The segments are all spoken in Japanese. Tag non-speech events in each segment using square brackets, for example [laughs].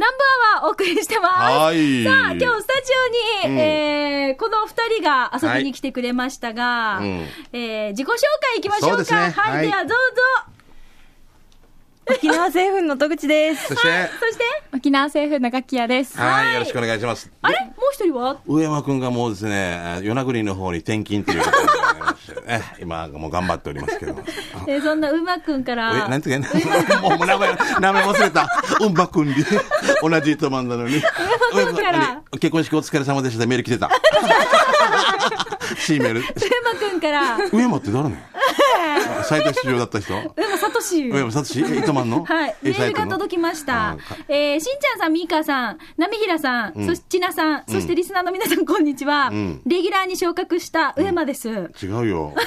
ナンバーはお送りしてます。はいさあ、今日スタジオに、うんえー、この二人が遊びに来てくれましたが、はいうんえー、自己紹介いきましょうか。そうねはい、はいではどうぞ。沖縄政府の戸口です。そして、そして、沖縄政府の楽器屋です。はい、よろしくお願いします。あれ？もう一人は？上山くんがもうですね、与那国の方に転勤というしてね、今もう頑張っておりますけど。[laughs] えー、そんなうまくんかえ、ら、なんていうかね、もう名前、名前忘れた。うんばくんで、同じ糸満なのに。上山くんから結婚式お疲れ様でした。メール来てた。[laughs] C メール。うまくんから、上山って誰ね [laughs] 最多出場だった人？上山さとし。上山さとし糸満の？[laughs] はい。メールが届きました。えー、しんちゃんさん、みーかーさん、なみひらさん、そしてちなさん、そしてリスナーの皆さん、こんにちはん。レギュラーに昇格した上間です。違うよ。[laughs]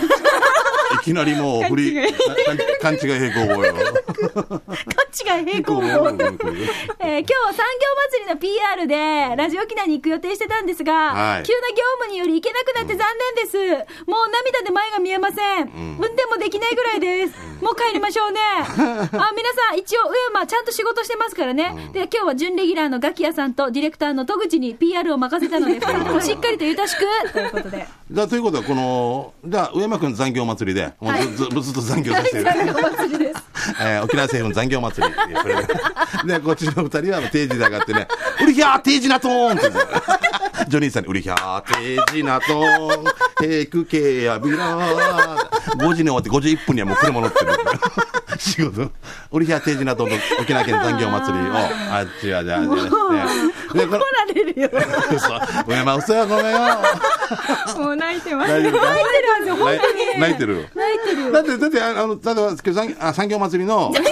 いきなりもう振り、勘違い平行棒よ。勘違い平行棒。えー今日は産業祭りの PR で、ラジオ機内に行く予定してたんですが、はい急な業務により行けなくなって残念です。もう涙で前が見えません。運転もできないぐらいです。もう帰りましょうね。[laughs] あ、皆さん、一応、上間ちゃんと仕事してますからね。で、今日は準レギュラーのガキヤさんとディレクターの戸口に PR を任せたので、[laughs] 二人ともしっかりとゆたしく、ということで。じゃあということは、この、じゃあ、上山くん残業祭りで、もうず,、ずずっと残業させてる。産業祭りです。[laughs] えー沖縄政府の残業祭りで。で、こっちの二人は定時で上がってね、ウリヒャー定時なトーンって言って。ジョニーさんに、ウリヒャー定時なトーン、ヘクケやビラー。5時に終わって51分にはもう車乗ってる。仕事。ウリヒャー定時なトーンと沖縄県残業祭りを、あっちはじゃあ、じゃあ、で、こ怒られるよ。れ、嘘。上山嘘や、ごめんよ。もう泣いてます。泣いてるんですよ、本当に。泣いてる？泣いてる。だって、だって、あの、例えば、産あ産業祭りの、[laughs]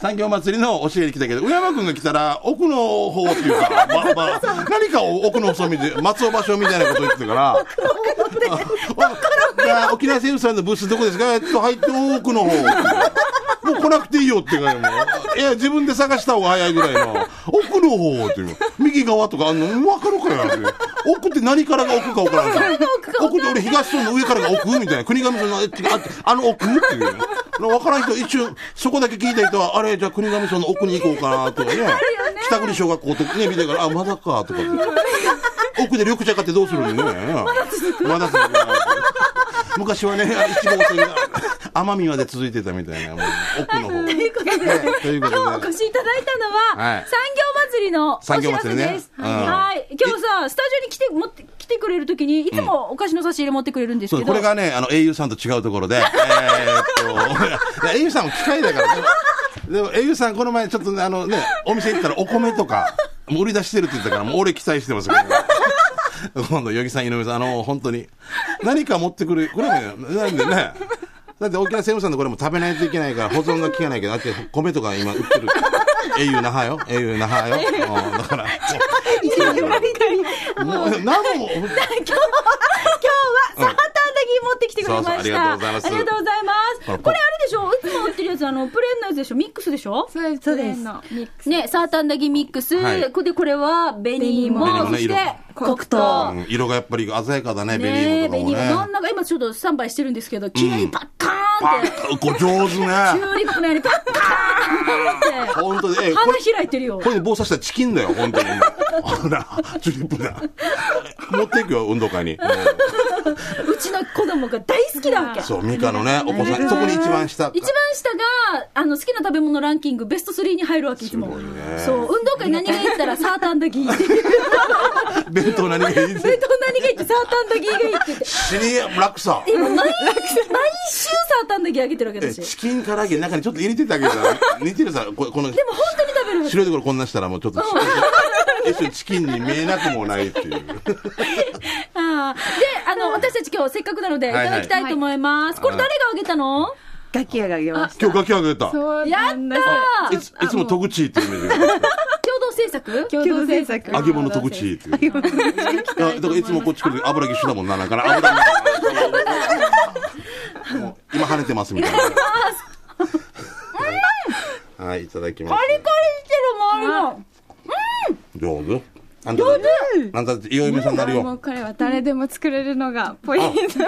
産業祭りの教えに来たけど、上山くんが来たら、奥の方っていうか、ま、ま、[laughs] 何かを奥の細道で、松尾芭蕉みたいなこと言ってたから、ああ沖縄政府さんのブースどこですかと、入って奥の方。もう来なくていいよって言うから。いや、自分で探した方が早いぐらいの。奥の方っていう。右側とかあんの、分かるかよ。奥って何からが奥か分からんから。奥って俺東村の上からが奥みたいな。国頭村のあっちがあの奥っていう。分からん人、一瞬、そこだけ聞いた人は、あれ、じゃあ国頭村の奥に行こうかなとかね。北国小学校とかね、見てから、あ、まだか、とかって。奥で緑茶買ってどうするのね。[laughs] まだ続く。[laughs] 昔はね、一番遅いが、奄美まで続いてたみたいな、もう奥の方。[laughs] ということで、今日お越しいただいたのは、はい産業祭りのお知らせです。うんはい。今日さ、スタジオに来て、持って、来てくれるときに、いつもお菓子の差し入れ持ってくれるんですけど。これがね、あの、au さんと違うところで、えーっと、au さんも機械だからね。でも、au さん、この前、ちょっとね、あのね、お店行ったらお米とか、もう売り出してるって言ったから、もう俺期待してますけど、[laughs] 今度、余木さん、井上さん、あの、本当に、何か持ってくる、これね、なんでね、だって沖縄政務さんのこれも食べないといけないから保存が効かないけど、だって米とか今売ってる。au 那覇よ。au 那覇よ。うんだから、[laughs] [laughs] もう、何も、だけ持ってきてくれました。そうそうありがとうございますありがとうございます。これあれでしょ？いつも売ってるやつ、あの、プレーンのやつでしょ？ミックスでしょ？そうです。そうですのミックス。ね、サーターダギミックス。はいこれで、これは、紅芋。紅芋ねそして色、黒糖。うん色がやっぱり鮮やかだね、ねー紅芋。ムとかもね。真ん中、今ちょっとスタンバイしてるんですけど、綺麗にパッカーンって。パッこ上手チュね。ーリップのようにパッカーンって。本当で、え、こ花れ、開いてるよこ。れで棒刺したらチキンだよ、本当に。ほら、チューリップだ。持っていくよ、運動会に。うちの子供が大好きだわけ。そう、ミカのね、お子さん、そこに一番下。一番下が、あの、好きな食べ物ランキングベスト3に入るわけ、いつも。そう、運動会何が言ったらサーターアンダギーっていう。弁当何がいい弁当何が言ってサーターアンダギーがいいって言って。死に楽さ。今、毎、毎週サーターアンダギーあげてるわけえ私。チキン唐揚げの中にちょっと入れてたけどさ、[laughs] 似てるさ、ここの、でも本当に食べる。白いところこんなしたらもうちょっとチキン、[laughs] 一緒にチキンに見えなくもないっていう。[laughs] ああで、あの、私たち今日せっかくなのでいただきたいと思います。これ誰があげたの？楽器屋があげまし今日ガキ上げた。やったいついつも戸口っていうイメージ同制作？共同制作。揚げ物戸口っていう。だからいつもこっち来る時油ぎっしょだもんな、なんかな。油もう今跳ねてますみたいな。はい、いただきます。カリカリしてる周りの。上手あんた、あんた、いよいめさんになるよ。もうこれは誰でも作れるのがポイント。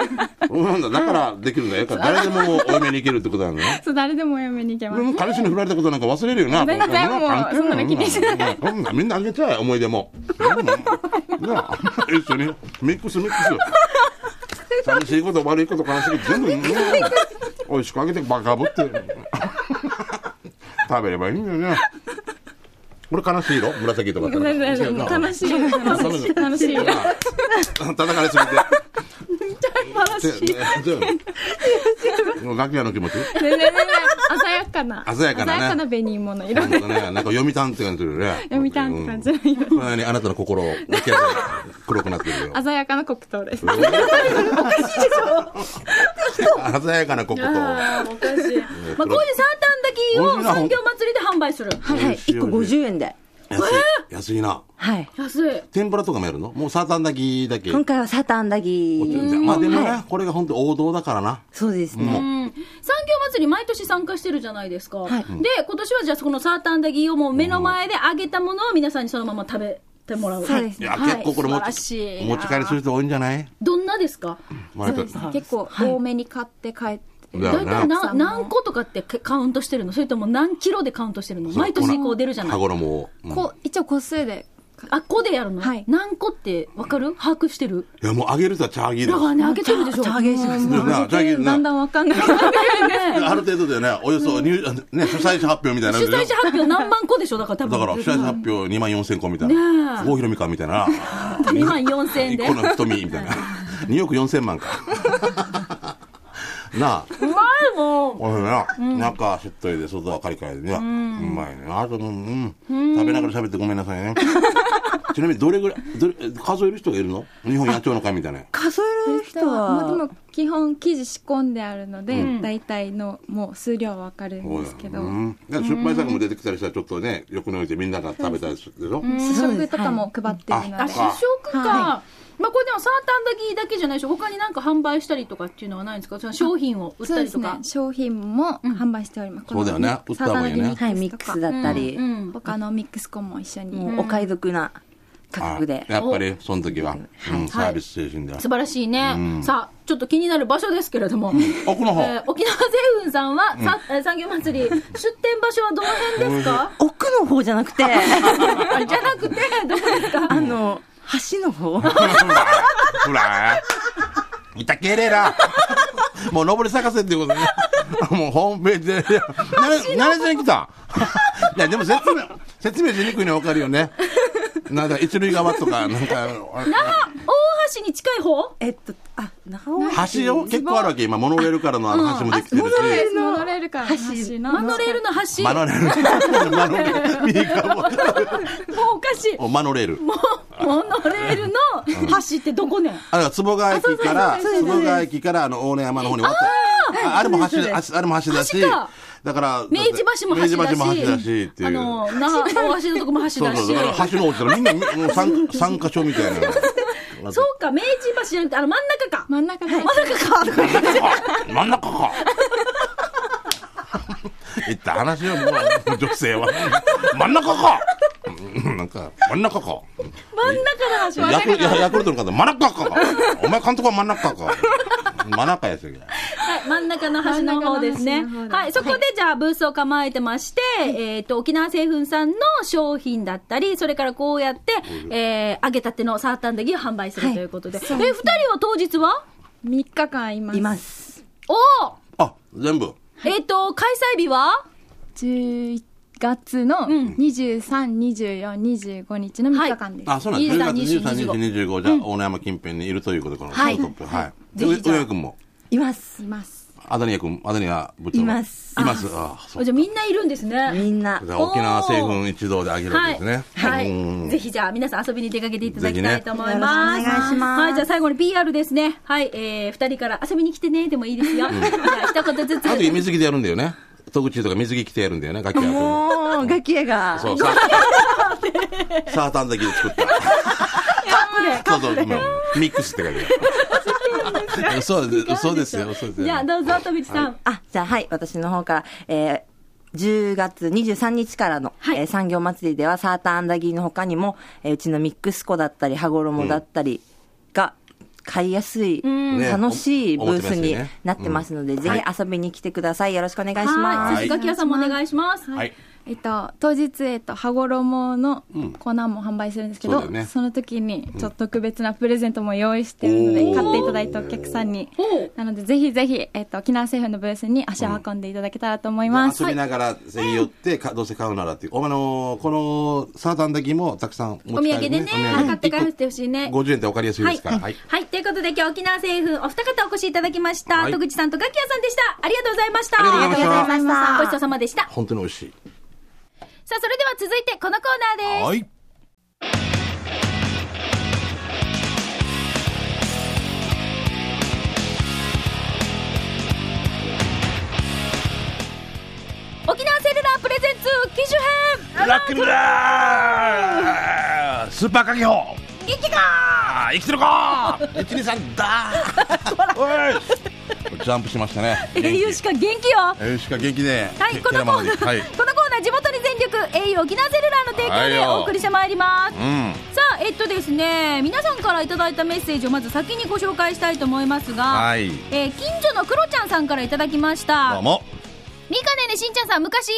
なんだ。だからできるんだよ。誰でもお嫁に行けるってことなのね。[laughs] そう、誰でもお嫁に行けます。うん彼氏に振られたことなんか忘れるよな。ごめんなさいもうそんなの気にしないみんなあげちゃえ、思い出も。[laughs] 一緒にミックスミックス。寂しいこと悪いこと悲しいこと全部、うん [laughs] 美味しくあげてバカぶって。食べればいいんだよね。これ悲しい色紫とか悲しい。[laughs] 楽しい。[laughs] 楽しい。叩かれすぎて。[laughs] 楽しい。もうガキ屋の気持ち？ねねねね鮮やかな。鮮やかなね鮮やかな紅芋の色で。なんかね、なんか読みたんって感じするよね。読みたんって感じのあなたの心を、黒くなってるよ。鮮やかな黒糖です。鮮やかな黒糖。おかしい。まあ、こういうサーターン炊きを産業祭りで販売する。はいはい。1個50円で。安い。安いな。はい。安い。天ぷらとかもやるの？もうサーター炊きだけ。今回はサタンダギまあでもね、はいこれが本当王道だからな。そうですね。うん産業祭り毎年参加してるじゃないですか。はいで、今年はじゃあそのサータンダギーをもう目の前で揚げたものを皆さんにそのまま食べてもらう。そうですいや、はい結構これ持ち持ち帰りする人多いんじゃない？どんなですか？割と。結構多めに買って帰って。だよ大体ね。な何個とかってカウントしてるの？それとも何キロでカウントしてるの？毎年こう出るじゃない羽衣を。うんこう、一応個数で。あ、個でやるの？はい何個ってわかる？把握してる？いや、もう揚げる人はチャーギー。だからね、揚げてるでしょ。チャーゲーします。ねだんだんわかんなくなってくるね。ある程度でね、およそ入、ね、主催者発表みたいなの主催者発表何万個でしょ？だから多分。だから、主催者発表2万4千個みたいねな。え郷ひろみかみたいな。2万4千円で。1個の瞳みたいな。[laughs] 2億4千万か。なあ。うまいもん。おいしいな、中しっとりで外はカリカリでね、うまいね。あとうん、食べながら喋ってごめんなさいね。[laughs] ちなみにどれぐらいどれ数える人がいるの？日本野鳥の会みたいな。数える人まあでは、も基本生地仕込んであるので、大体のもう数量はわかるんですけど、うん、で出版作も出てきたりしたらちょっとね横に置いてみんなが食べたりするでしょ、試食とかも配ってるのあ、で、試食か。まあこれでもサーターアンダギーだけじゃないし、他になんか販売したりとかっていうのはないんですか？その商品を売っそうですね。たりとか。商品も販売しております、そうだよね。売った方がいいね。サーターアンダギーはい、ミックスだったり、うん。他のミックスコンも一緒に、お買い得な価格で。あやっぱりその時は、うん、サービス精神で、素晴らしいね。さあ、ちょっと気になる場所ですけれども。奥の方、えー沖縄製粉さんは、さえー産業祭り、出店場所はどの辺ですか？奥の方じゃなくて、[laughs] あじゃなくて、どこですか？あの、橋の方？[laughs] ほら、いたけれら。[laughs] もう上り探せっていうことね。[laughs] もうホームページで。いや何、何しに来たいや、でも説明、説明しにくいのはわかるよね。なんか一塁側とか、なんか、那覇、大橋に近い方？えっと、あ、長尾橋よ結構あるわけ？今、モノレールからのあの橋もできてるし。モノレールのモノレールからの橋のマノレールの橋。マノレール。マノレール。右側も。もうおかしい。おマノレール。もう、モノレールの橋ってどこねん？あれは坪川駅から、坪川駅からあの大根山の方に渡って、ああれも橋だ、ああれも橋だしだから、明治橋も橋だし。明治橋も橋だしっていう。あの、那覇、[laughs] 大橋のとこも橋だし。そうそう、だから橋の落ちたらみんな、もう [laughs] 三、三箇所みたいな。そうか、明治橋じゃなくて、あの真ん中か。真ん中で、真ん中か。真ん中か。言 [laughs] った話よ、もう、女性は。真ん中か。うんなんか、真ん中か。真ん中の橋。ヤクルヤヤクルトの方、真ん中か。お前監督は真ん中か。真ん中やすぎ。はい、真ん中の橋の方ですねはい、そこでじゃあブースを構えてまして、えっ、と、沖縄製粉さんの商品だったり、それからこうやって、えー、揚げたてのサータンダギーを販売するということで。え、二人は当日は？3日間います。います。おおあ、全部。えっ、と、開催日は？11月のん23、24、25日の3日間です。あ、そうなんです。23 10月23、25 25じゃ、大野山近辺にいるということで、このはいトップ。はい。で、上君も？いますい。ます。アダニア君、アダニア部長。いますいます。あ、そう。じゃあみんないるんですね。みんな。じゃあ沖縄製粉一同であげるわはい。けですね。はい。うんぜひじゃあ皆さん遊びに出かけていただきたいと思います。お願いしますはい。じゃあ最後に PR ですね。はい。えー、二人から遊びに来てねでもいいですよ。[laughs] じゃあ一言ずつ。あの時水着でやるんだよね。戸口とか水着着てやるんだよね、楽器屋君。もう、ガキ屋が。そう、さ、サータンダギーで作った。そうそう、今ミックスって書いてある。[laughs] そうです、そうですよ、そうですよ。じゃあどうぞ、戸口さん。あ、じゃあはい、私の方から、えー、10月23日からの、はいえー産業祭りではサーターアンダギーの他にも、えーうちのミックス粉だったり羽衣だったりが買いやすい、ね。楽しいブースになってますので、ぜはいひ遊びに来てください。よろしくお願いしはい。ますそしてガキヤさんもお願いします。はい。えっと、当日、えっと、羽衣の粉も販売するんですけど、そうだよねその時に、ちょっと特別なプレゼントも用意してるので、おー買っていただいたお客さんにおー。なので、ぜひぜひ、えっと、沖縄政府のブースに足を運んでいただけたらと思います。遊びながらぜひ寄って、かどうせ買うならっていう。お前の、このサーターアンダギーもたくさん持おち帰る土産でね、買って帰ってほしいね。50円って分かりやすいですから。ははいい。はい。ということで今日沖縄政府お二方お越しいただきました。はい戸口さんとガキヤさんでした。ありがとうございました。ありがとうございましたごちそうさまでした。さ本当に美味しい。あ、それでは続いてこのコーナーです。はい。沖縄セルラープレゼンツ機種編。ラッキーだー。スーパーカキホ元気か生きてるか。[laughs] 一二三だ。ーおい。ジャンプしましたね。[laughs] 英雄しか元気よ。えーしか元気ではい、けこのコーナー、はい。このに全力 au 沖縄セルラーの提供でお送りしてまいります。うんさあ、えっとですね、皆さんからいただいたメッセージをまず先にご紹介したいと思いますが、はいえー近所のクロちゃんさんからいただきました。どうもみかねねしんちゃんさん、昔、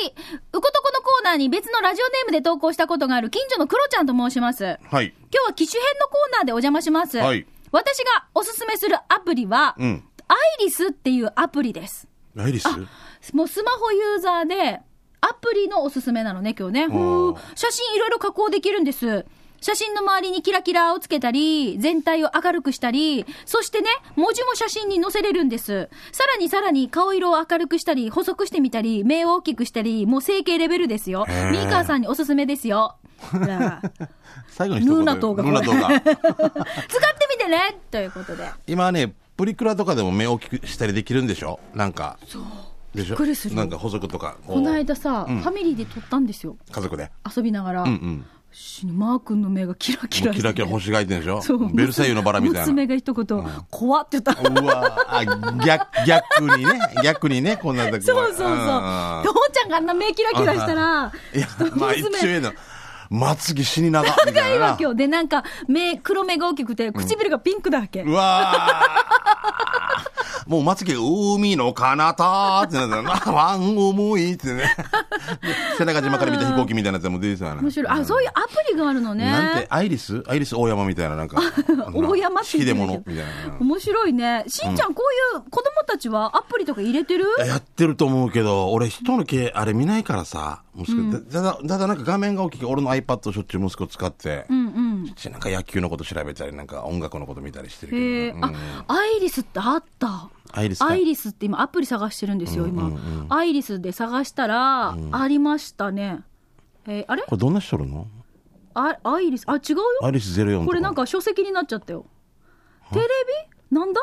うことこのコーナーに別のラジオネームで投稿したことがある近所のクロちゃんと申します。はい今日は機種編のコーナーでお邪魔します。はい私がおすすめするアプリは、うんアイリスっていうアプリです。アイリス？もうスマホユーザーで、アプリのおすすめなのね、今日ね。写真いろいろ加工できるんです。写真の周りにキラキラをつけたり、全体を明るくしたり、そしてね、文字も写真に載せれるんです。さらにさらに顔色を明るくしたり、細くしてみたり、目を大きくしたり、もう整形レベルですよ。ミーカーさんにおすすめですよ。[laughs] 最後の一言ヌーナ島がヌーナ島が [laughs] 使ってみてねということで。今はねプリクラとかでも目を大きくしたりできるんでしょ？なんかそうびっくりする。よなんか補足とかこの間さ、ファミリーで撮ったんですよ。家族で。遊びながら。うんうん。しマー君の目がキラキラして。キラキラ星が開いてるでしょそう。ベルサイユのバラみたいな。娘が一言、怖って言った。うわあ逆 [laughs] 逆にね。逆にねこんな時そうそうそう。ん。父ちゃんがあんな目キラキラしたら、いやまあ一応のまつげ死に長 [laughs] みたがいな。いいわけよ。で、なんか、目、黒目が大きくて、唇がピンクだわけ。うわー。[laughs] もうまつげが海の彼方ってなってな [laughs] ワン思いってね。背中島から見た飛行機みたいなやつも出てたよね。面白い。あ、そういうアプリがあるのね。なんてアイリス？アイリス大山みたいななんか大山って言って秀るけど物みたいな。面白いね。しんちゃん、こういう子供たちはアプリとか入れてる？やってると思うけど、俺人の毛、あれ見ないからさ、息子、ただ、ただなんか画面が大きい俺の iPad をしょっちゅう息子使って、うんうん。なんか野球のこと調べたり、なんか音楽のこと見たりしてるけど、ね。あ、アイリスってあった。アイリスかアイリスって今アプリ探してるんですよ、今。うんうんうんアイリスで探したら、ありましたね。えーあれ？これどんな人おるの？あアイリス、あ、違うよ。アイリス04とか。これなんか書籍になっちゃったよ。テレビ？なんだ？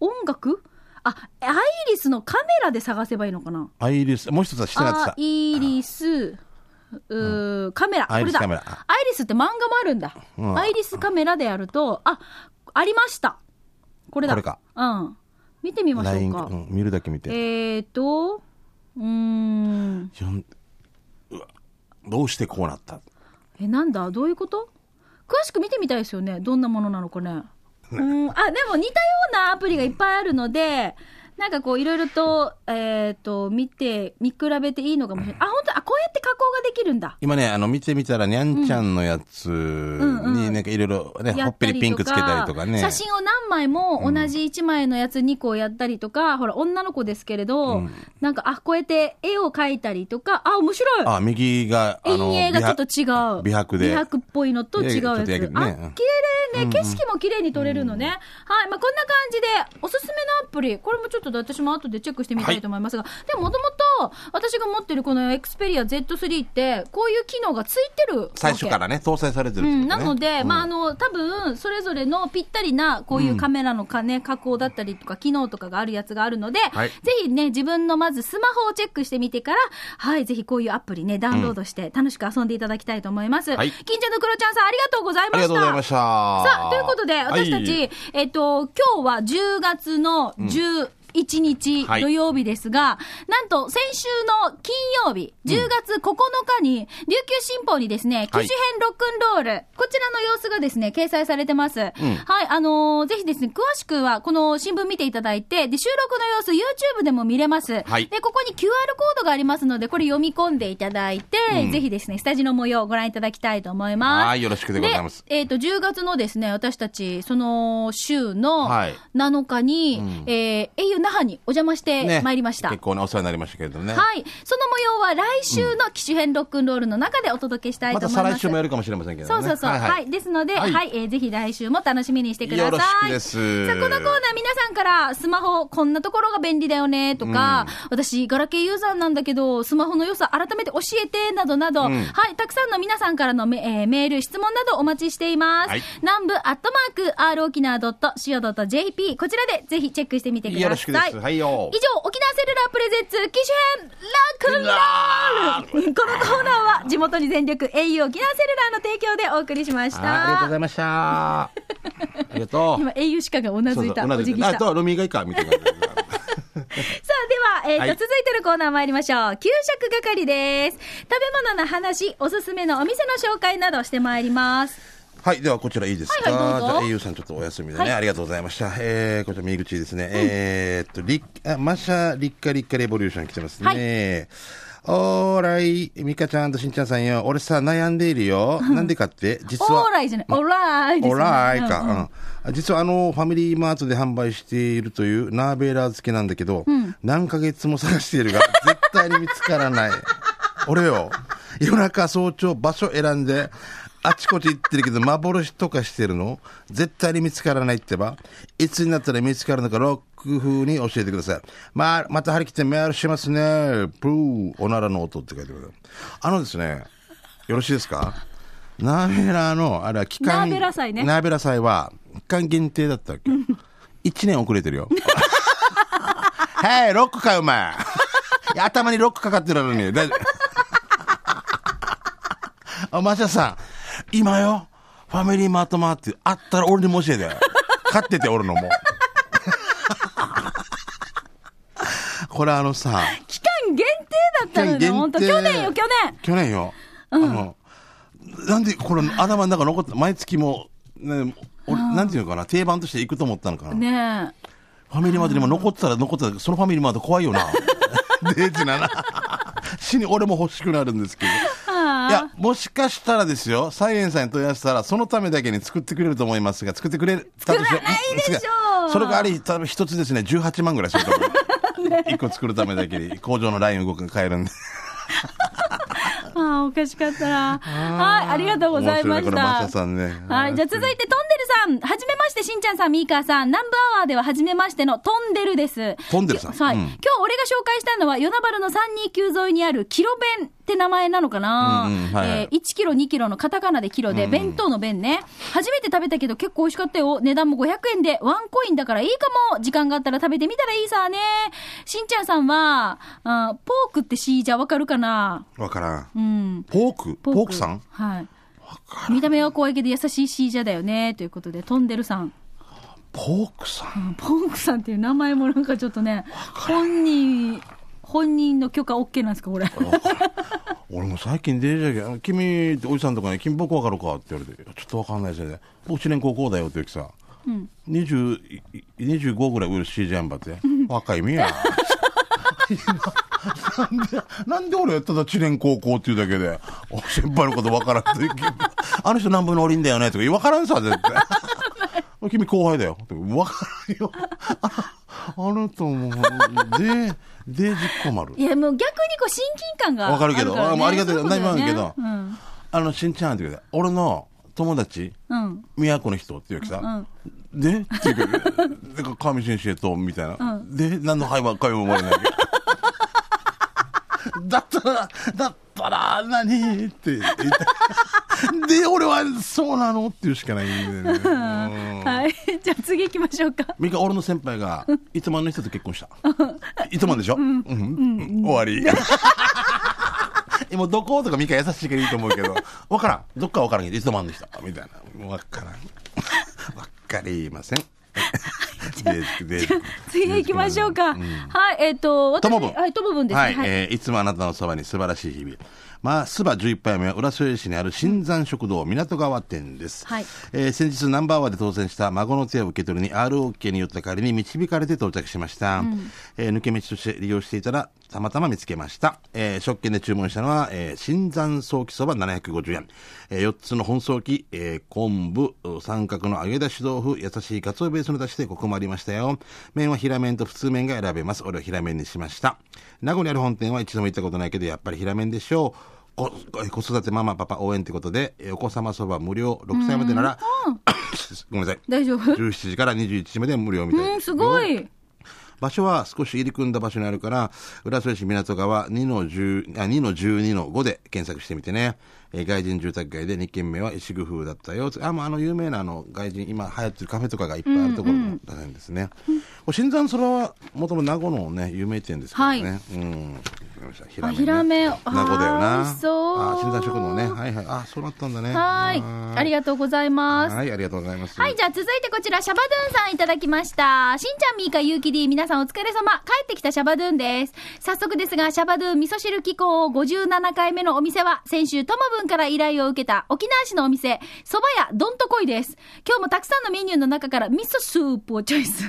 音楽？あ、アイリスのカメラで探せばいいのかな？アイリス、もう一つはしてなってアた。イリス、うーカメラ。こアイれだ。アイリスって漫画もあるんだ。うんアイリスカメラでやると、あ、ありました。これだ。これか。うん。見てみましょうかう。ん、見るだけ見て。えーと、うーん。よんうわどうしてこうなった？え、なんだ？どういうこと？詳しく見てみたいですよね。どんなものなのかね。うん。あ、でも似たようなアプリがいっぱいあるので、なんかこういろいろと、えっ、と、見て、見比べていいのかもしれない。あ、本当あ、こうやって加工ができるんだ。今ね、あの、見てみたら、にゃんちゃんのやつんに、なんかいろいろね、ほやっぺりピンクつけたりとかね。写真を何枚も同じ1枚のやつ2個やったりとか、ほら、女の子ですけれど、なんか、あ、こうやって絵を描いたりとか、あ、面白いあ、右が、あの、陰影がちょっと違う。美白で美白っぽいのと違うやつ。やねうん綺麗ね。景色も綺麗に撮れるのね。はい。まあ、こんな感じで、おすすめのアプリ、これもちょっと私も後でチェックしてみたいと思いますが、はい、でももともと私が持ってるこのエクスペリア Z3 ってこういう機能がついてる最初からね搭載されてる、ね。うん、なので、うん、まああの多分それぞれのぴったりなこういうカメラのか、加工だったりとか機能とかがあるやつがあるので、はい、ぜひね自分のまずスマホをチェックしてみてからはいぜひこういうアプリねダウンロードして楽しく遊んでいただきたいと思います、はい、のクロちゃんさんありがとうございました。さあということで私たち、えっと今日は10月の10、うん。1日土曜日ですが、はい、なんと先週の金曜日、10月9日に、琉球新報にですね、機種編ロックンロール、こちらの様子がですね、掲載されてます。うん、はい、あのー、ぜひですね、詳しくはこの新聞見ていただいて、で、収録の様子 YouTube でも見れます。はい、で、ここに QR コードがありますので、これ読み込んでいただいて、うん、ぜひですね、スタジオの模様をご覧いただきたいと思います。はい、よろしくでございます。えっ、ー、と、10月のですね、私たち、その週の7日に、はいうん、えー、那覇にお邪魔してねまいりました。結構ね、お世話になりましたけれどね。はい。その模様は来週の機種編ロックンロールの中でお届けしたいまと思います。た再来週もやるかもしれませんけどね。そうそうそう。はい、はい。ですので、は、はいいえーぜひ来週も楽しみにしてください。よろしくですさあ、このコーナー皆さんからスマホこんなところが便利だよねとか、私、ガラケーユーザーなんだけど、スマホの良さ改めて教えてなどなど、んはい、たくさんの皆さんからのメ,、えーメール、質問などお待ちしています。はい南部アットマーク、r 沖縄 .co.jp、こちらでぜひチェックしてみてください。よろしくです。はいよ。以上、沖縄セルラープレゼンツ機種編ラックンロールこのコーナーは地元に全力 au 沖縄セルラーの提供でお送りしましあありがとうごた。ざいました。ありがとう。[laughs] 今 au 鹿がうなずいた。そうそうお辞儀した。あとはルミがいいか、みたいな。[laughs] さあ、では、えーとはい続いてのコーナー参りましょう。給食係です。食べ物の話、おすすめのお店の紹介などしてまいります。はい、ではこちらいいですか？はいはいじゃあ、au さんちょっとお休みでね、はいありがとうございました。えー、こちら右口ですね。えーっと、リッあマシャリッカリッカレボリューション来てますね。おーらい、ミカちゃんとしんちゃんさんよ。俺さ、悩んでいるよ。なんでかって、実は。オーライじゃない、オーライです、ね。オライか、うんうんうん実はあの、ファミリーマートで販売しているというナーベーラー漬けなんだけど、何ヶ月も探しているが、[laughs] 絶対に見つからない。俺よ、夜中早朝場所選んで、あちこち行ってるけど、幻とかしてるの？絶対に見つからないってば。いつになったら見つかるのか、ロック風に教えてください。まあ、また張り切ってメールしますね。プー、おならの音って書いてください。あのですね、よろしいですか？ナーベラの、あれは期間、ナーベラ祭ねナーベラ祭は、期間限定だったわけよ。1年遅れてるよ。[laughs] はい、ロックかよ、お前。頭にロックかかってるのに。大丈夫。[laughs] あ、マシャさん、今よ、ファミリーマートマーってあったら俺にも教えて。買ってて、俺のも。[laughs] これあのさ、期間限定だったのね、本当去年よ、去年。去年よ。あの、なんでこれ頭の中残って、毎月も、ね、俺なんていうのかな、定番として行くと思ったのかな。ねえ。ファミリーマートにも残ってたら残ってたら、そのファミリーマート怖いよな。[laughs] [laughs] デージなな。死に俺も欲しくなるんですけど。や、もしかしたらですよ、サイエンさんに問い合わせたら、そのためだけに作ってくれると思いますが、作ってくれたとして作らないでしょうん？それがあり、多分一つですね、18万ぐらいすると思う。一個作るためだけに、工場のライン動くの変えるんで。[laughs] ああ、おかしかったな。はい、ありがとうございました。ねはい、じゃあ続いて、トンデルさん。はじめまして、しんちゃんさん、ミーカーさん。南部アワーでははじめましてのトンデルです。トンデルさんはい。うん今日俺が紹介したのは、与那原の329沿いにあるキロ弁って名前なのかな、うんうんはいはいえー1キロ、2キロのカタカナでキロで、弁当の弁ね。初めて食べたけど結構美味しかったよ。値段も500円で、ワンコインだからいいかも。時間があったら食べてみたらいいさね。しんちゃんさんは、あポークってシージャーわかるかな？わからん。うん。ポークポークさん？はい。見た目は怖いけど優しいシージャーだよね。ということで、トンデルさん。ポークさんうんポークさんっていう名前もなんかちょっとね、本人、本人の許可 OK なんですか、これ。俺も最近デージャーゲ君っておじさんとかに、君僕わかるかって言われて、ちょっとわかんないですよね。僕1年高校だよって言うきさ、20い25ぐらい上の C ジャンバって、若いみや。[laughs] なんで、なんで俺ただ1年高校っていうだけで、お [laughs] 先輩のことわからんと、あの人何分のおりんだよねとか、わからんさ、絶対。[laughs] 君後輩だよ。わからんよ。ああなたも、で、で、実行丸。いや、もう逆にこう親近感があわかるけどあもうありがとうそい何もあるけどうん。あの、しんちゃんって言うて俺の友達、うん。宮古の人って言うわけさ、でって言うけど、で、上先生と、みたいな。で、何の会話、会話も生まれないわけ。[laughs] だったら、だったら、何って言って。[laughs] で、俺は、そうなのって言うしかないんでね。[laughs] うんはい。じゃあ次行きましょうか。ミカ、俺の先輩が、糸満の人と結婚した。糸満でしょ？うん。うん終わり。今、どこ？とかミカ優しいからいいと思うけど、わからん。どっかわからんけど、糸満の人。みたいな。わからん。わかりません。次行きましょうか。はい、えっ、と、私、ともぶんはい、ともぶんですね。はい、えーいつもあなたのそばに素晴らしい日々。まあ、スバ11杯目は浦添市にある新山食堂港川店です。はいえー先日ナンバーワンで当選した孫の手を受け取りに ROK によった代わりに導かれて到着しました。えー抜け道として利用していたらたまたま見つけました。えー食券で注文したのは、えー新山早期そば750円。え4つの本早期、えー昆布、三角の揚げ出し豆腐、優しいかつおベースの出汁でコクもありましたよ。麺は平麺と普通麺が選べます。俺は平麺にしました。名護にある本店は一度も行ったことないけど、やっぱり平麺でしょう。こ [coughs] 子育てママパパ応援ということで、えーお子様そば無料、6歳までなら、[coughs] ごめんなさい。大丈夫17時から21時まで無料みたいうん、ですすごい。場所は少し入り組んだ場所にあるから、浦添市港川2の10、あ、2の12の5で検索してみてね。えー外人住宅街で2軒目は石工風だったよ。あ、もうあの有名なあの外人、今流行ってるカフェとかがいっぱいあるところだんですね。新山そばはもともと名護のね、有名店ですからね。はいうん。わかりました平あ、麺ねヒラメ、あ名護だよな。あ、新山食堂ね。はいはい。あ、そうなったんだね。はい。ありがとうございます。はい、ありがとうございます。はい、じゃあ続いてこちら、シャバドゥンさんいただきました。しんちゃん、みーか、ゆうきり、皆さんお疲れ様。帰ってきたシャバドゥンです。早速ですが、シャバドゥン味噌汁紀行57回目のお店は、先週、ともぶんから依頼を受けた沖縄市のお店、蕎麦屋どんとこいです。今日もたくさんのメニューの中から味噌スープをチョイス。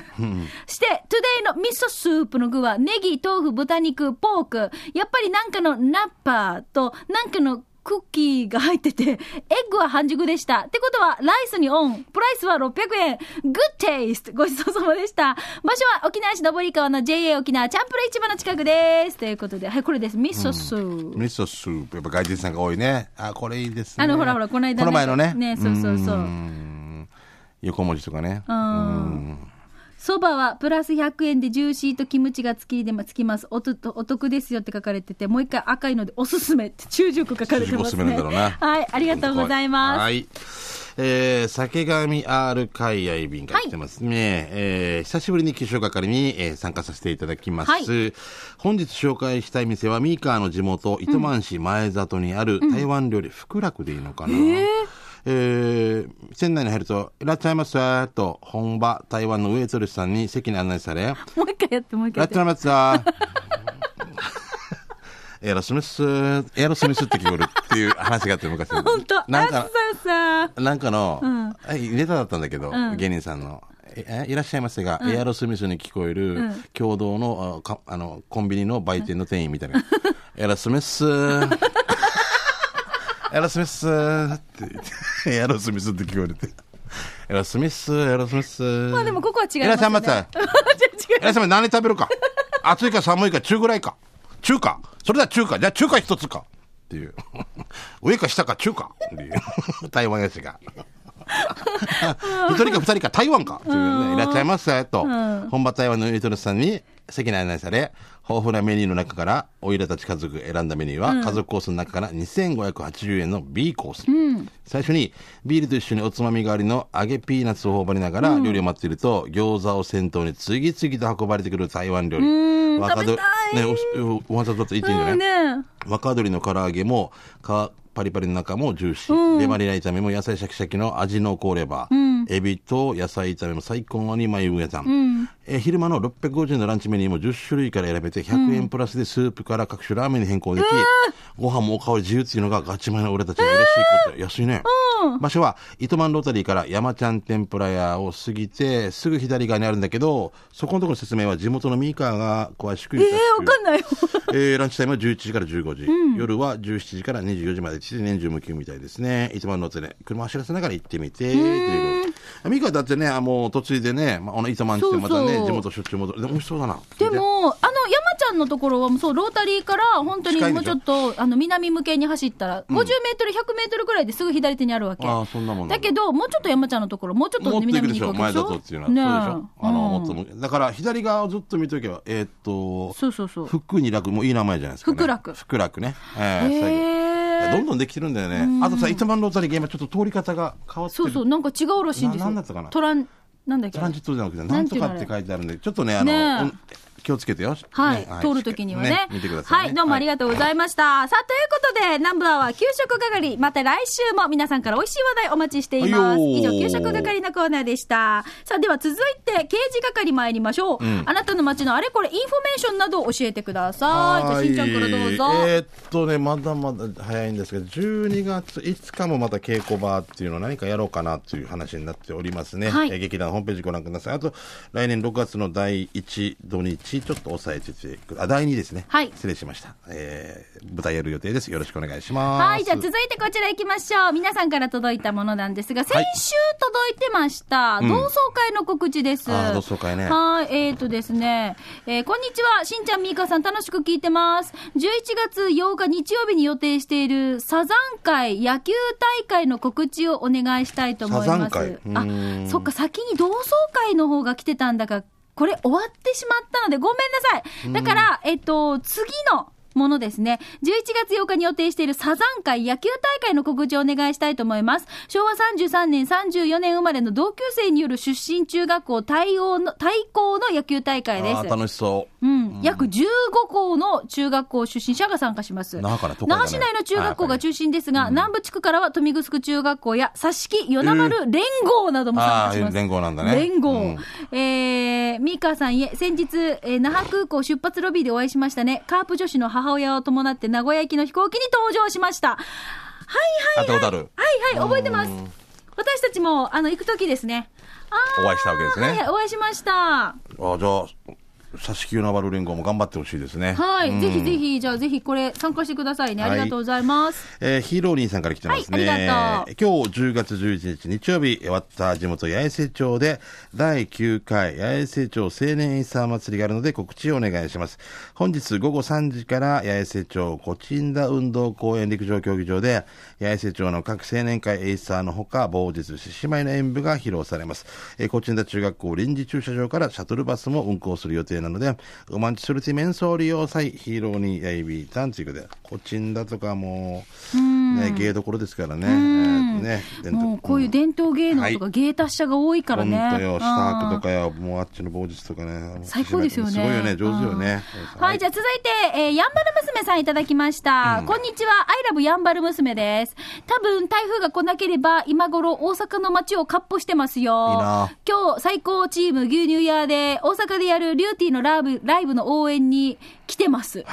して、 Today の味噌スープの具は、ネギ、豆腐、豚肉、ポーク。やっぱりなんかの菜っ葉と、なんかのクッキーが入ってて、エッグは半熟でした。ってことは、ライスに on。 price は600円。 good taste ごちそうさまでした。場所は沖縄市登川の JA 沖縄チャンプル市場の近くです。ということで、はい、これです。味噌スープ。味噌スープ。やっぱ外人さんが多いね。あ、これいいですね。あのほらほらこの間ねこの前のね。ねそうそうそうー横文字とかね。うんそばはプラス100円でジューシーとキムチがつきでもつきますおとお得ですよって書かれててもう一回赤いのでおすすめって中熟書かれてますおすすめなんねだろうなはいありがとうございます、はい。えー、酒神 R 海愛便が来てますね。えー久しぶりに気象係に、えー参加させていただきます。はい本日紹介したい店は、ミーカーの地元、糸満市前里にある台湾料理、福楽でいいのかな。えー店内に入ると、いらっしゃいませと、本場台湾のウェイトレスさんに席に案内され、もう一回やってもう一回やって。ラッチャマツさエアロスミス、エアロスミスって聞こえるっていう話があって昔。本当。なんかなんかの、ん。えネタだったんだけど、ん。芸人さんの。ええいらっしゃいませが、エアロスミスに聞こえる、ん。共同のあかあのコンビニの売店の店員みたいな。[laughs] エアロスミス、エアロスミスって言って、エアロスミスって聞こえて。エアロスミス、エアロスミス。まあでもここは違いますよねいらっしゃいませ。じゃあ違ういらっしゃいませ。何食べるか？[laughs] 暑いか寒いか中ぐらいか。中華。それでは中華。じゃあ中華一つか。っていう。[laughs] 上か下か中華。っていう。[laughs] 台湾やしが。[laughs] 一人か二人か台湾か。いうね。いらっしゃいませ。と。本場台湾のユートルさんに席に案内され、豊富なメニューの中から、おいらたち家族選んだメニューは、家族コースの中から2580円の B コース。最初に、ビールと一緒におつまみ代わりの揚げピーナッツを頬張りながら、料理を待っていると、餃子を先頭に次々と運ばれてくる台湾料理。若食べたいね、おおわざと言っていいんじゃない、うんね若鶏の唐揚げも皮パリパリの中もジューシー、レバニラ炒めも野菜シャキシャキの味の濃レバー、エビと野菜炒めも最高に眉上さん、えー昼間の650円のランチメニューも10種類から選べて100円プラスでスープから各種ラーメンに変更でき、ご飯もおかわり自由っていうのがガチ前の俺たちの嬉しいこと、安いね、場所は糸満ロータリーから山ちゃん天ぷら屋を過ぎてすぐ左側にあるんだけどそこのところの説明は地元のミーカーが詳しくええわかんない。よ [laughs] えーランチタイムは11時から15時、夜は17時から24時までして年中無休みたいですね。いつも乗ってね、車走らせながら行ってみて、ということミカだってね、あもう途中でね、まあ、あの、いつまんってまたね、地元しょっちゅう戻る。でも美味しそうだな。でも、あの、山ちゃんのところは、そう、ロータリーから、本当にもうちょっと、あの、南向けに走ったら、50メートル、100メートルぐらいですぐ左手にあるわけ。ああ、そんなもんだけど、もうちょっと山ちゃんのところ、もうちょっともっと行く南でしょ、前里っていうのは。そうでしょ？あの、うんもっとも、だから左側をずっと見とけば、えーっと、そうそうそう。福に楽もいい名前じゃないですか、ね。福楽福楽ね。えー最後どんどんできてるんだよね。あとさ、糸満ロータリーが今ちょっと通り方が変わってる。そうそう、なんか違うらしいんですよ。ななんだったかなトラン、なんだっけ？トランジットじゃなくて、ななんんとかって書いてあるんで、ちょっとね、あの、ね気をつけてよ。はい、ね通るときにはね見てください、ね。はい、どうもありがとうございました。さあ、ということで、南部アワー給食係、また来週も皆さんから美味しい話題お待ちしています。以上、給食係のコーナーでした。さあ、では続いて、掲示係参りましょう。あなたの街のあれこれ、インフォメーションなどを教えてください。じゃあ、しんちゃんからどうぞ。えーっとね、まだまだ早いんですけど、12月5日もまた稽古場っていうのを何かやろうかなという話になっておりますね。はいえー劇団ホームページご覧ください。あと、来年6月の第1土日、ちょっと抑えててくあ、第2ですね。はい失礼しました。えー舞台やる予定です。よろしくお願いします。はい、じゃあ続いてこちら行きましょう。皆さんから届いたものなんですが、先週届いてました、同窓会の告知です。あー同窓会ねはい、えーとですね、えーこんにちは、しんちゃん、みーかさん、楽しく聞いてます。11月8日日曜日に予定しているサザン会野球大会の告知をお願いしたいと思います。あ、そっか、先に同窓会の方が来てたんだが、これ終わってしまったので、ごめんなさい。だから、えっと、次の、ものですね。11月8日に予定しているサザン会野球大会の告知をお願いしたいと思います。昭和33年、34年生まれの同級生による出身中学校対応の、対抗の野球大会です。楽しそう。うん、約15校の中学校出身者が参加します。那覇から那覇市内の中学校が中心ですが、南部地区からは豊見城中学校や佐敷、与那丸連合なども参加します。連合なんだね連合。うんえー、ミーカーさんへ、先日、えー那覇空港出発ロビーでお会いしましたね。カープ女子の母親を伴って名古屋行きの飛行機に登場しました。はいはいはい。はいはい、覚えてます。私たちも、あの、行くときですね。お会いしたわけですねはい、お会いしました。あじゃあ、佐敷与那原連合も頑張ってほしいですね。はい、うんぜひぜひ、じゃあぜひこれ参加してくださいね。ありがとうございます。えーヒーローリンさんから来てますね。はいありが今日10月11日日曜日、終わった地元八重瀬町で第9回八重瀬町青年エイサー祭りがあるので告知をお願いします。本日午後3時から八重瀬町コチンダ運動公園陸上競技場で八重瀬町の各青年会エイサーのほか某日獅子舞の演舞が披露されます。えーコチンダ中学校臨時駐車場からシャトルバスも運行する予定なので、おまんちするちめんそうり用さい、ヒーローにやいびいたんちくで、こちんだとかもう、ね、芸どころですからね。えーねもうこういう伝統芸能とかはい芸達者が多いからね。本当よ、スタークとか。かよ、もうあっちの某日とかね。最高ですよね。すごいよね、上手よね。はい、じゃあ続いて、えー、やんばる娘さんいただきました。こんにちは、アイラブやんばる娘です。多分台風が来なければ、今頃大阪の街をかっ歩してますよ。いいな今日最高チーム牛乳屋で、大阪でやるリューティーのライブ、ライブの応援に来てます。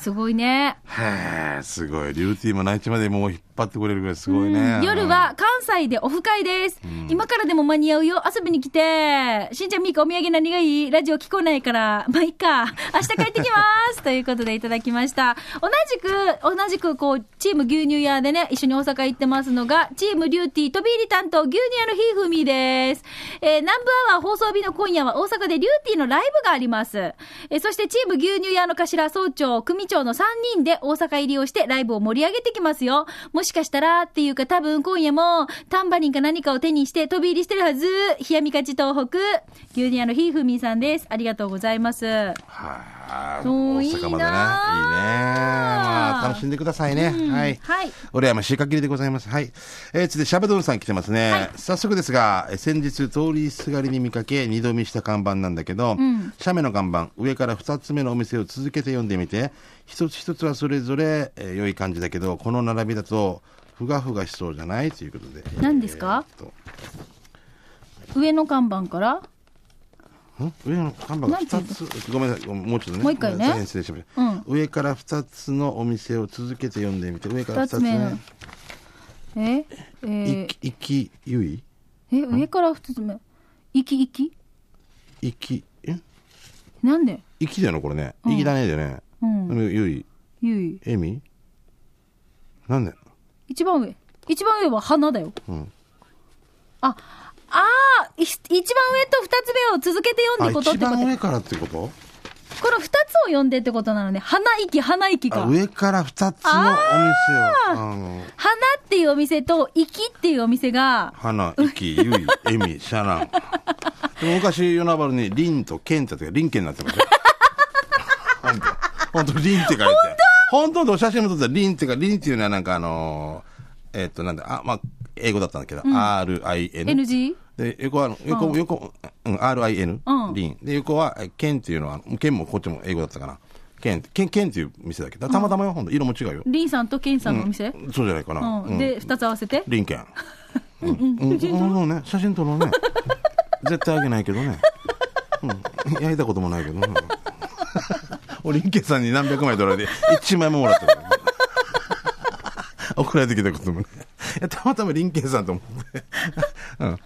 すごいね。へえ、すごい。リューティーも内地までもう引っ張ってくれるぐらいすごいね。夜は関西でオフ会です。今からでも間に合うよ。遊びに来て。しんちゃんみーかお土産何がいい？ラジオ聞こないから。まあ、いいか。明日帰ってきます。[laughs] ということでいただきました。同じく、同じくこう、チーム牛乳屋でね、一緒に大阪行ってますのが、チームリューティー飛び入り担当牛乳屋のひふみです。えー、南部アワー放送日の今夜は大阪でリューティーのライブがあります。えーそしてチーム牛乳屋の頭、総長、組長の3人で大阪入りをしてライブを盛り上げてきますよ。もししかしたらっていうか多分今夜もタンバリンか何かを手にして飛び入りしてるはず。冷やみかち東北。牛乳屋のひふみさんです。ありがとうございます。はい。あ大阪までね。いいね。まあ、楽しんでくださいね。はい。はい。羨ましい限りでございます。はい。えー、続いて、シャバドゥンさん来てますね。早速ですが、えー先日通りすがりに見かけ、二度見した看板なんだけど、斜面の看板、上から二つ目のお店を続けて読んでみて、一つ一つはそれぞれ、えー良い感じだけど、この並びだと、ふがふがしそうじゃない？ということで。何ですか？えーっ上の看板から上の看板が二つ、ごめんなさい、もうちょっとね。もう一回ね。失礼しました。うん。上から二つのお店を続けて読んでみて、上から二つ目。え？えー。いき、いき、ゆい？え、上から二つ目。いきいき？いき、え？なんで？いきだよね、これね。いきだねだよね。うん。ゆい、ゆい。えみなんで？一番上。一番上は花だよ。ん。あ、一番上と二つ目を続けて読んあ、でことっ一てこと。この番上からってこと？二つを読んでってことなのね。花息、花息か。あ上から二つのお店を。花っていうお店と、息っていうお店が、花、いき、ゆい、えみ、シャラン。でも昔、与那原に、リンとケンってやって、リンケンになってましたよ。[laughs] 本当本当リンって書いて。本当の写真も撮ったら、リンってか、リンっていうのはなんかあのー、えっと、なんだ、あ、まあ、英語だったんだけど、R-I-N。NG? で、横は、横、うん横、うん、RIN、うんリン。で、横は、えケンっていうのは、ケンもこっちも英語だったかな。ケン、ケン、ケンっていう店だけど、たまたまよ、ほんと、色も違うよ。リンさんとケンさんのお店、そうじゃないかな。うんで、二つ合わせて？リンケン。[laughs] うん、うん、うん、ね、写真撮ろうね。絶対あげないけどね。うん、焼いたこともないけどね。俺、リンケンさんに何百枚取られて、一枚ももらったから。送られてきたこともね。たまたまリンケンさんと思って。うん。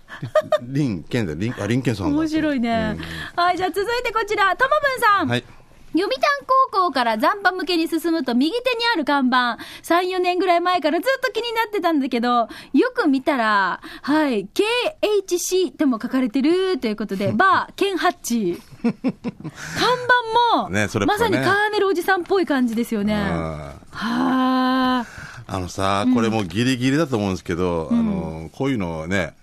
リンケンだ、リン、あ、リンケンさんだ。面白いね。はい、じゃあ続いてこちら、ともぶんさん。はい。読谷高校から残波向けに進むと右手にある看板、3、4年ぐらい前からずっと気になってたんだけど、よく見たら、はい、KHC とも書かれてるということで、[laughs] バー、ケンハッチ。看板も、[laughs] ねねまさにカーネルおじさんっぽい感じですよね。あはあ。あのさ、これもうギリギリだと思うんですけど、あの、こういうのね、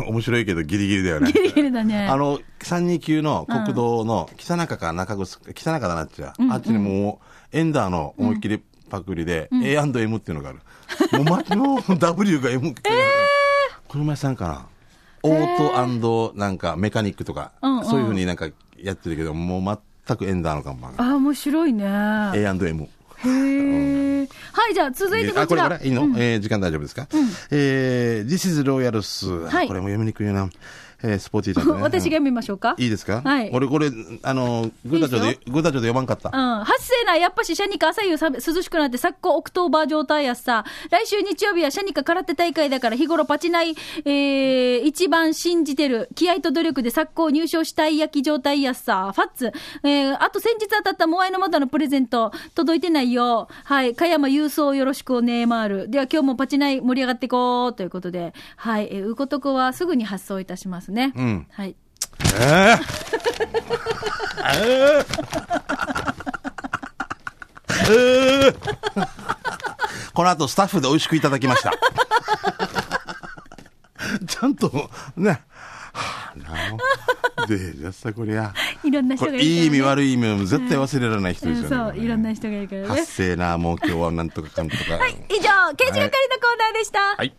[laughs] 面白いけどギリギリだよね。ギリギリだね。あの、329の国道の北中か中城、北中だなっちゃ、あっちにもう、エンダーの思いっきりパクリで、A&M っていうのがある。もう街の W が M って、車屋さんかな？オートなんかメカニックとか、うんうんそういうふうになんかやってるけど、もう全くエンダーの看板が。あ、面白いね。A&M。へえ。はい、じゃあ続いてこあ、こちら。れから。いいの、えー時間大丈夫ですか、えー、This is Royals、はい。これも読みにくいな。えー、スポーティーちゃんとね [laughs] 私が読みましょうか？いいですか？はい俺これ、あの、グータチョいいでで、グータチョで読まんかった。うん。発生な、やっぱし、シャニカ朝夕さ涼しくなって、昨今オクトーバー状態やっさ。来週日曜日はシャニカ空手大会だから、日頃パチナイ、えー、一番信じてる。気合と努力で昨今入賞したい焼き状態やっさ。ファッツ。えー、あと先日当たったモアイのまたのプレゼント、届いてないよ。はい。加山郵送よろしくおねえまーる。では今日もパチナイ盛り上がっていこうということで。はい。えー、うことこはすぐに発送いたしますね。うん。はい。えーえーこの後スタッフで美味しくいただきました。ちゃんと、ね。はあ、なお。で、じゃあさ、こりゃ。いろんな人こがいるね。れいい意味悪い意味も絶対忘れられない人ですよね。うん、そう、いろんな人がいるからね発。生な、もう今日はなんとかかんとか。はい、以上、刑事係のコーナーでした。はい